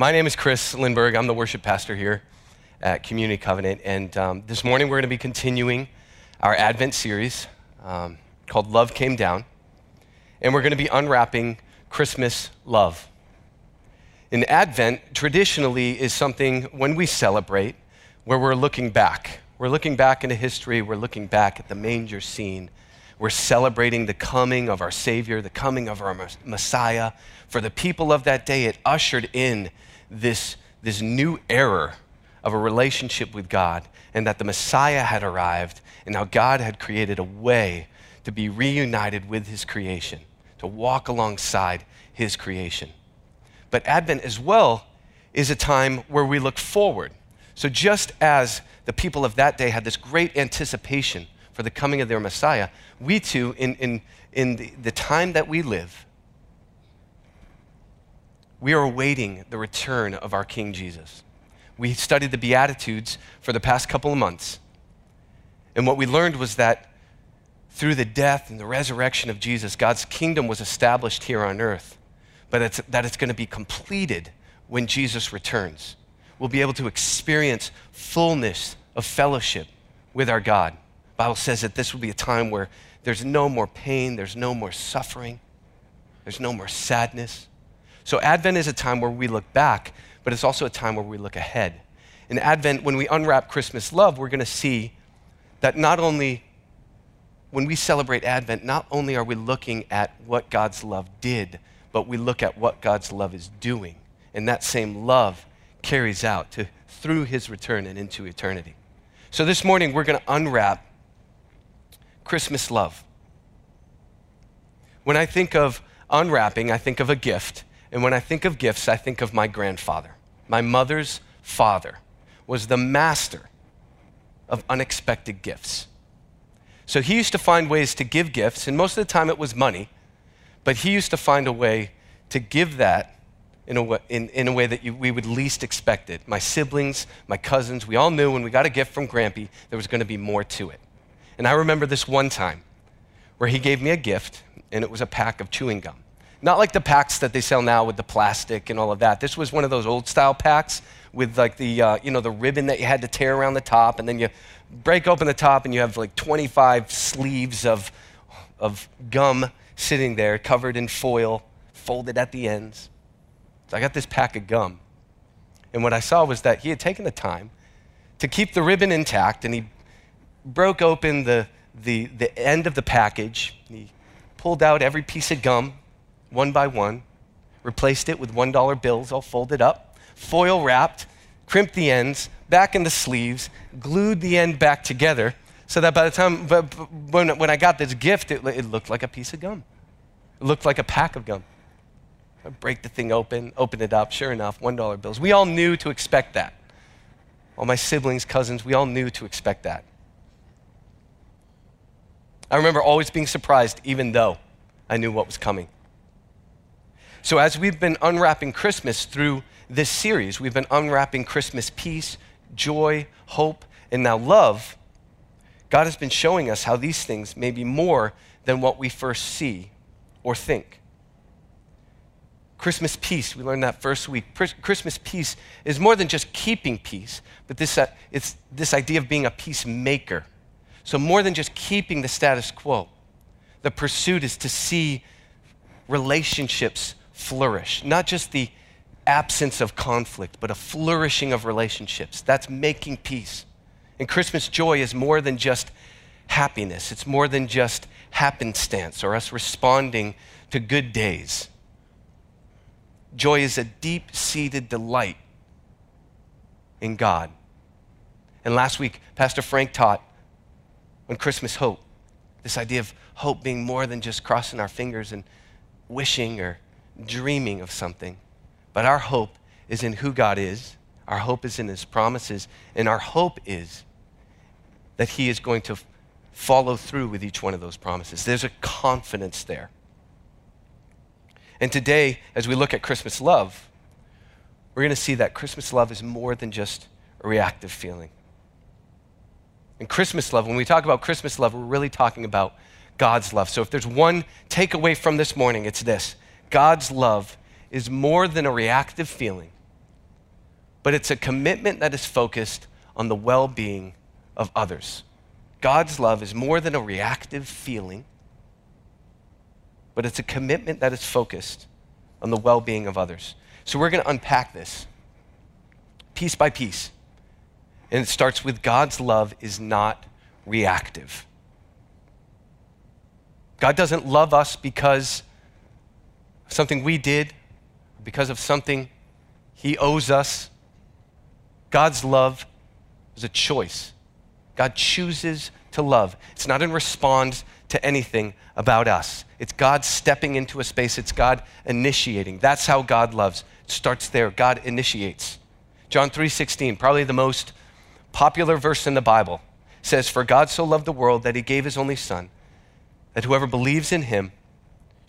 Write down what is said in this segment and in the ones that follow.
My name is Chris Lindberg. I'm the worship pastor here at Community Covenant. And um, this morning we're going to be continuing our Advent series um, called Love Came Down. And we're going to be unwrapping Christmas love. In Advent, traditionally, is something when we celebrate where we're looking back. We're looking back into history, we're looking back at the manger scene. We're celebrating the coming of our Savior, the coming of our Messiah. For the people of that day, it ushered in this, this new era of a relationship with God, and that the Messiah had arrived, and now God had created a way to be reunited with His creation, to walk alongside His creation. But Advent as well is a time where we look forward. So just as the people of that day had this great anticipation for the coming of their Messiah, we too, in, in, in the, the time that we live, we are awaiting the return of our King Jesus. We studied the Beatitudes for the past couple of months. And what we learned was that through the death and the resurrection of Jesus, God's kingdom was established here on earth, but it's, that it's going to be completed when Jesus returns. We'll be able to experience fullness of fellowship with our God. Bible says that this will be a time where there's no more pain, there's no more suffering, there's no more sadness. So Advent is a time where we look back, but it's also a time where we look ahead. In Advent, when we unwrap Christmas love, we're going to see that not only when we celebrate Advent, not only are we looking at what God's love did, but we look at what God's love is doing. And that same love carries out to, through his return and into eternity. So this morning, we're going to unwrap Christmas love. When I think of unwrapping, I think of a gift. And when I think of gifts, I think of my grandfather. My mother's father was the master of unexpected gifts. So he used to find ways to give gifts, and most of the time it was money, but he used to find a way to give that in a way, in, in a way that you, we would least expect it. My siblings, my cousins, we all knew when we got a gift from Grampy, there was going to be more to it. And I remember this one time where he gave me a gift, and it was a pack of chewing gum. Not like the packs that they sell now with the plastic and all of that. This was one of those old style packs with like the, uh, you know, the ribbon that you had to tear around the top, and then you break open the top, and you have like 25 sleeves of, of gum sitting there covered in foil, folded at the ends. So I got this pack of gum. And what I saw was that he had taken the time to keep the ribbon intact, and he broke open the, the, the end of the package. He pulled out every piece of gum one by one, replaced it with $1 bills all folded up, foil wrapped, crimped the ends, back in the sleeves, glued the end back together so that by the time, when, when I got this gift, it, it looked like a piece of gum. It looked like a pack of gum. I break the thing open, open it up, sure enough, $1 bills. We all knew to expect that. All my siblings, cousins, we all knew to expect that. I remember always being surprised, even though I knew what was coming. So, as we've been unwrapping Christmas through this series, we've been unwrapping Christmas peace, joy, hope, and now love. God has been showing us how these things may be more than what we first see or think. Christmas peace, we learned that first week. Christmas peace is more than just keeping peace, but this, uh, it's this idea of being a peacemaker. So, more than just keeping the status quo, the pursuit is to see relationships flourish, not just the absence of conflict, but a flourishing of relationships. That's making peace. And Christmas joy is more than just happiness, it's more than just happenstance or us responding to good days. Joy is a deep seated delight in God. And last week, Pastor Frank taught on Christmas hope. This idea of hope being more than just crossing our fingers and wishing or dreaming of something. But our hope is in who God is, our hope is in His promises, and our hope is that He is going to follow through with each one of those promises. There's a confidence there. And today, as we look at Christmas love, we're going to see that Christmas love is more than just a reactive feeling. And Christmas love, when we talk about Christmas love, we're really talking about God's love. So if there's one takeaway from this morning, it's this God's love is more than a reactive feeling but it's a commitment that is focused on the well being of others. God's love is more than a reactive feeling, but it's a commitment that is focused on the well being of others. So we're going to unpack this piece by piece. And it starts with God's love is not reactive. God doesn't love us because something we did, because of something He owes us. God's love is a choice. God chooses to love. It's not in response to anything about us. It's God stepping into a space, it's God initiating. That's how God loves. It starts there. God initiates. John 3:16, probably the most popular verse in the Bible, says, "For God so loved the world that he gave his only son, that whoever believes in him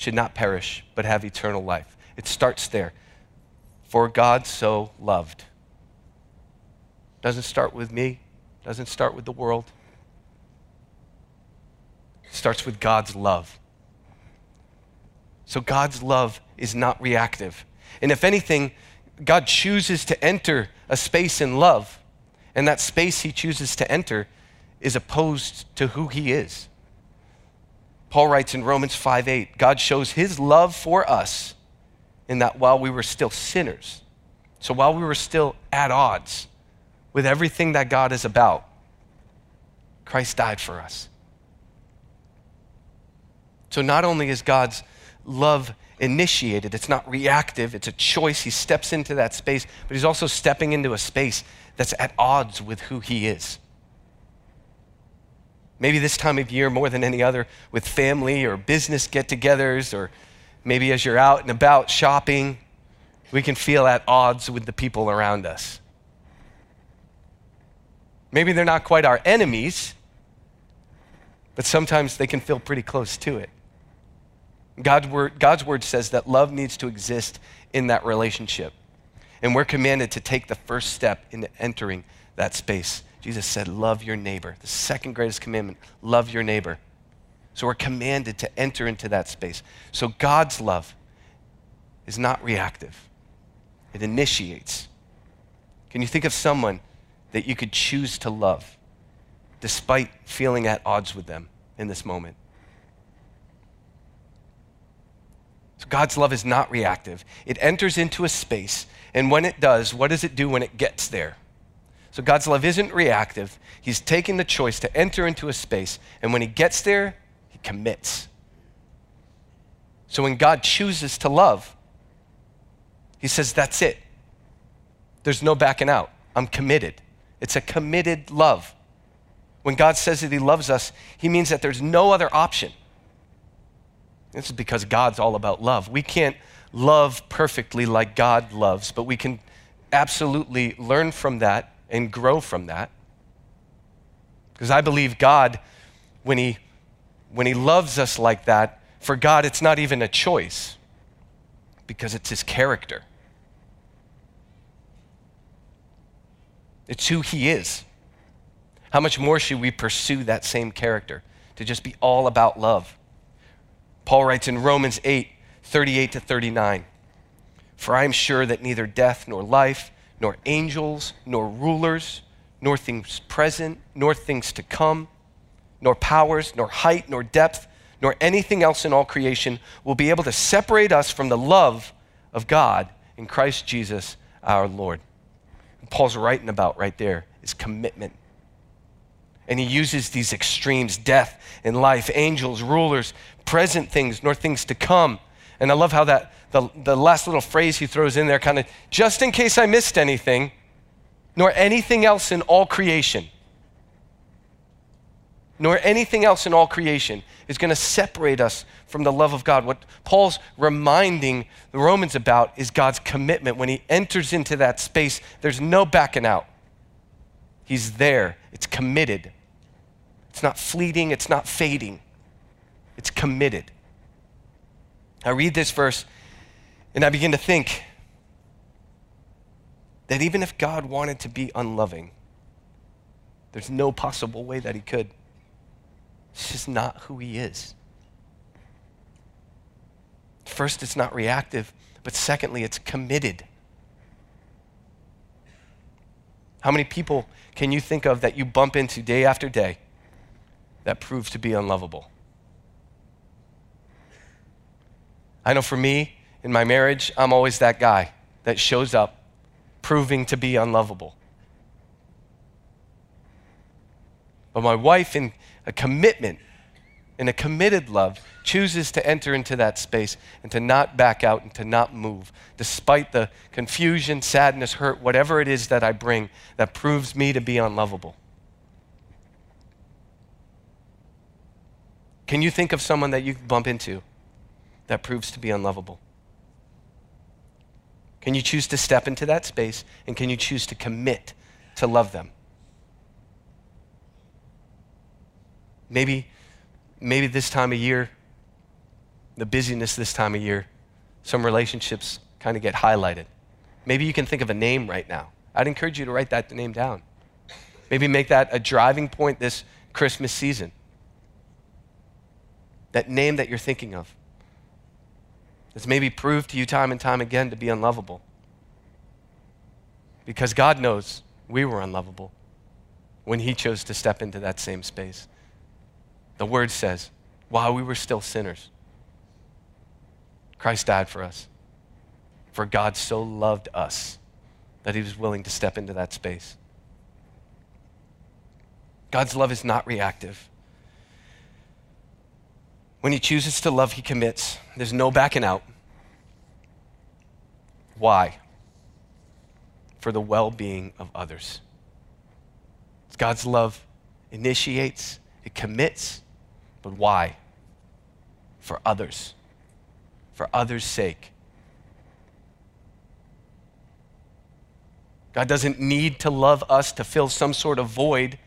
should not perish but have eternal life." It starts there. For God so loved. Doesn't start with me, doesn't start with the world. It starts with God's love. So God's love is not reactive. And if anything, God chooses to enter a space in love, and that space he chooses to enter is opposed to who he is. Paul writes in Romans 5 8, God shows his love for us in that while we were still sinners, so while we were still at odds with everything that God is about, Christ died for us. So not only is God's love initiated, it's not reactive, it's a choice. He steps into that space, but he's also stepping into a space that's at odds with who he is. Maybe this time of year, more than any other, with family or business get togethers, or maybe as you're out and about shopping, we can feel at odds with the people around us. Maybe they're not quite our enemies, but sometimes they can feel pretty close to it. God's word, God's word says that love needs to exist in that relationship. And we're commanded to take the first step into entering that space. Jesus said, Love your neighbor. The second greatest commandment, love your neighbor. So we're commanded to enter into that space. So God's love is not reactive, it initiates. Can you think of someone that you could choose to love despite feeling at odds with them in this moment? So God's love is not reactive. It enters into a space, and when it does, what does it do when it gets there? So God's love isn't reactive. He's taking the choice to enter into a space, and when he gets there, he commits. So when God chooses to love, he says, That's it. There's no backing out. I'm committed. It's a committed love. When God says that he loves us, he means that there's no other option. This is because God's all about love. We can't love perfectly like God loves, but we can absolutely learn from that and grow from that. Because I believe God, when he, when he loves us like that, for God, it's not even a choice because it's His character. It's who He is. How much more should we pursue that same character to just be all about love? Paul writes in Romans 8 38 to 39 For I am sure that neither death nor life, nor angels, nor rulers, nor things present, nor things to come, nor powers, nor height, nor depth, nor anything else in all creation will be able to separate us from the love of God in Christ Jesus our Lord. Paul's writing about right there is commitment. And he uses these extremes death and life, angels, rulers, present things, nor things to come. And I love how that the, the last little phrase he throws in there, kind of just in case I missed anything, nor anything else in all creation. Nor anything else in all creation is going to separate us from the love of God. What Paul's reminding the Romans about is God's commitment. When he enters into that space, there's no backing out. He's there, it's committed. It's not fleeting, it's not fading it's committed. I read this verse and I begin to think that even if God wanted to be unloving, there's no possible way that he could. It's just not who he is. First, it's not reactive, but secondly, it's committed. How many people can you think of that you bump into day after day that prove to be unlovable? I know for me, in my marriage, I'm always that guy that shows up proving to be unlovable. But my wife, in a commitment, in a committed love, chooses to enter into that space and to not back out and to not move, despite the confusion, sadness, hurt, whatever it is that I bring that proves me to be unlovable. Can you think of someone that you bump into that proves to be unlovable? Can you choose to step into that space and can you choose to commit to love them? Maybe, maybe this time of year, the busyness this time of year, some relationships kind of get highlighted. Maybe you can think of a name right now. I'd encourage you to write that name down. Maybe make that a driving point this Christmas season. That name that you're thinking of. It's maybe proved to you time and time again to be unlovable. Because God knows we were unlovable when He chose to step into that same space. The word says, while we were still sinners, Christ died for us. For God so loved us that he was willing to step into that space. God's love is not reactive. When he chooses to love, he commits. There's no backing out. Why? For the well being of others. God's love initiates, it commits, but why? For others, for others' sake. God doesn't need to love us to fill some sort of void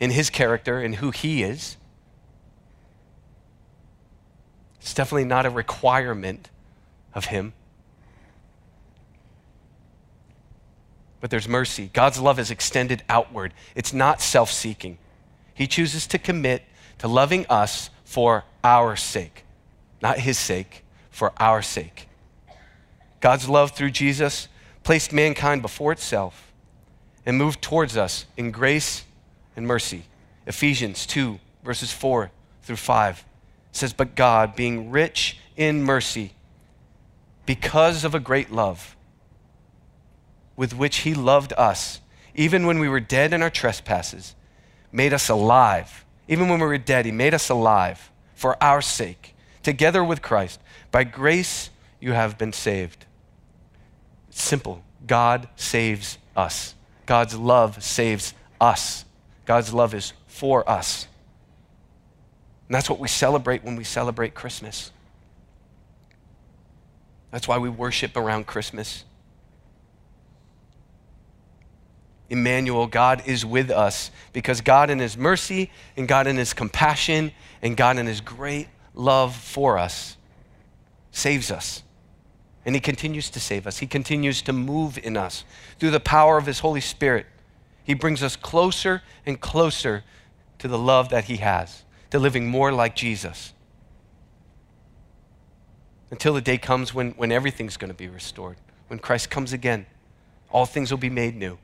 in his character and who he is. It's definitely not a requirement of him. But there's mercy. God's love is extended outward, it's not self seeking. He chooses to commit to loving us for our sake, not his sake, for our sake. God's love through Jesus placed mankind before itself and moved towards us in grace and mercy. Ephesians 2, verses 4 through 5 says, But God, being rich in mercy, because of a great love with which he loved us, even when we were dead in our trespasses, made us alive even when we were dead, He made us alive for our sake, together with Christ. By grace, you have been saved. It's simple. God saves us. God's love saves us. God's love is for us. And that's what we celebrate when we celebrate Christmas. That's why we worship around Christmas. Emmanuel, God is with us because God, in His mercy and God, in His compassion and God, in His great love for us, saves us. And He continues to save us. He continues to move in us through the power of His Holy Spirit. He brings us closer and closer to the love that He has, to living more like Jesus. Until the day comes when, when everything's going to be restored, when Christ comes again, all things will be made new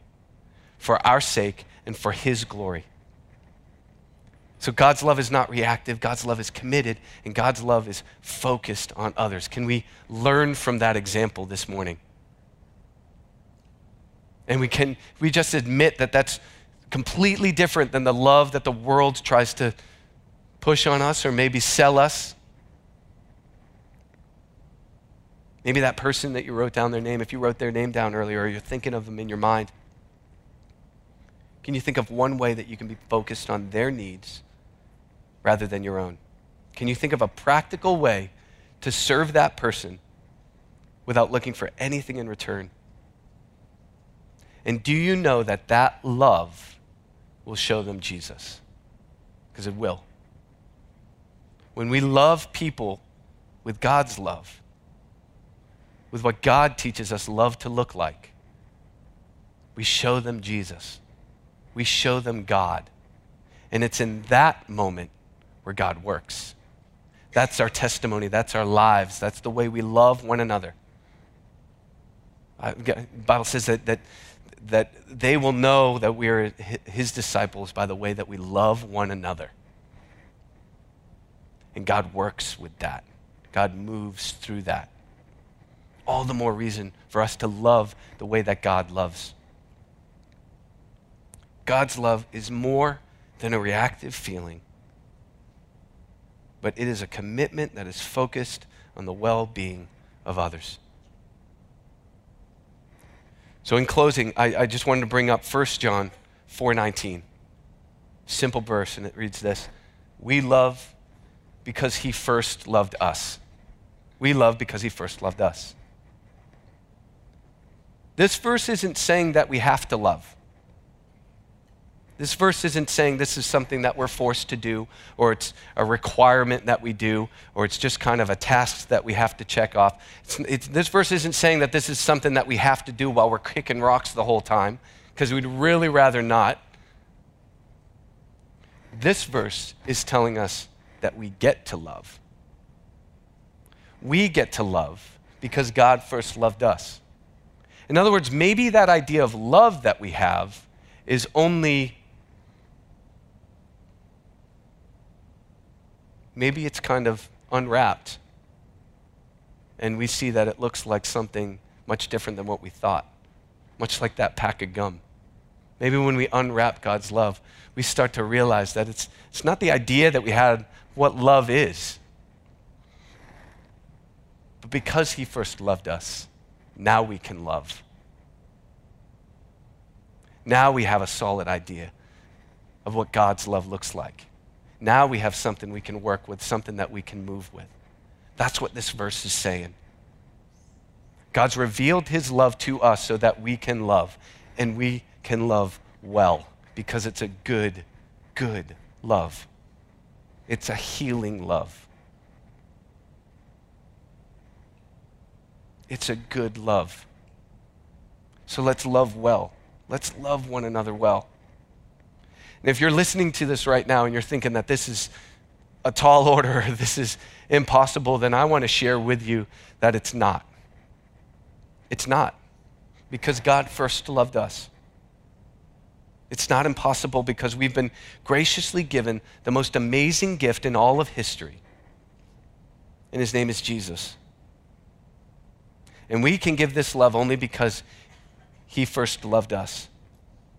for our sake and for His glory. So God's love is not reactive, God's love is committed, and God's love is focused on others. Can we learn from that example this morning? And we can we just admit that that's completely different than the love that the world tries to push on us or maybe sell us. Maybe that person that you wrote down their name, if you wrote their name down earlier, or you're thinking of them in your mind. Can you think of one way that you can be focused on their needs rather than your own? Can you think of a practical way to serve that person without looking for anything in return? And do you know that that love will show them Jesus? Because it will. When we love people with God's love, with what God teaches us love to look like, we show them Jesus we show them God. And it's in that moment where God works. That's our testimony. That's our lives. That's the way we love one another. The Bible says that, that that they will know that we are his disciples by the way that we love one another. And God works with that, God moves through that. All the more reason for us to love the way that God loves. God's love is more than a reactive feeling, but it is a commitment that is focused on the well being of others. So, in closing, I, I just wanted to bring up 1 John 4:19. Simple verse, and it reads this: We love because he first loved us. We love because he first loved us. This verse isn't saying that we have to love. This verse isn't saying this is something that we're forced to do, or it's a requirement that we do, or it's just kind of a task that we have to check off. It's, it's, this verse isn't saying that this is something that we have to do while we're kicking rocks the whole time, because we'd really rather not. This verse is telling us that we get to love. We get to love because God first loved us. In other words, maybe that idea of love that we have is only maybe it's kind of unwrapped. And we see that it looks like something much different than what we thought, much like that pack of gum. Maybe when we unwrap God's love, we start to realize that it's, it's not the idea that we had what love is, but because He first loved us, now we can love. Now we have a solid idea of what God's love looks like. Now we have something we can work with, something that we can move with. That's what this verse is saying. God's revealed his love to us so that we can love, and we can love well because it's a good, good love. It's a healing love. It's a good love. So let's love well. Let's love one another well. And if you're listening to this right now and you're thinking that this is a tall order, this is impossible, then I want to share with you that it's not. It's not. Because God first loved us. It's not impossible because we've been graciously given the most amazing gift in all of history. And his name is Jesus. And we can give this love only because he first loved us.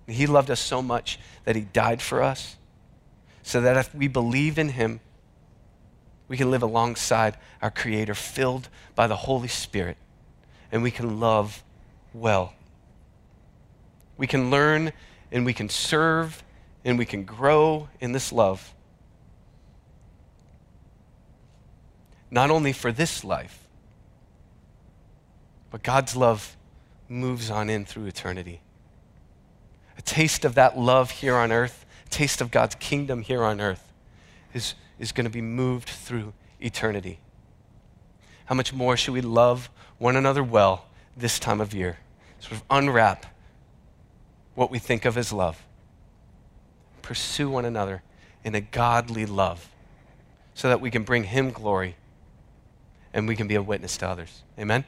He loved us so much that he died for us, so that if we believe in him, we can live alongside our Creator, filled by the Holy Spirit, and we can love well. We can learn and we can serve and we can grow in this love. Not only for this life, but God's love moves on in through eternity a taste of that love here on earth, a taste of God's kingdom here on earth, is, is going to be moved through eternity. How much more should we love one another well this time of year? Sort of unwrap what we think of as love. Pursue one another in a godly love so that we can bring Him glory and we can be a witness to others. Amen?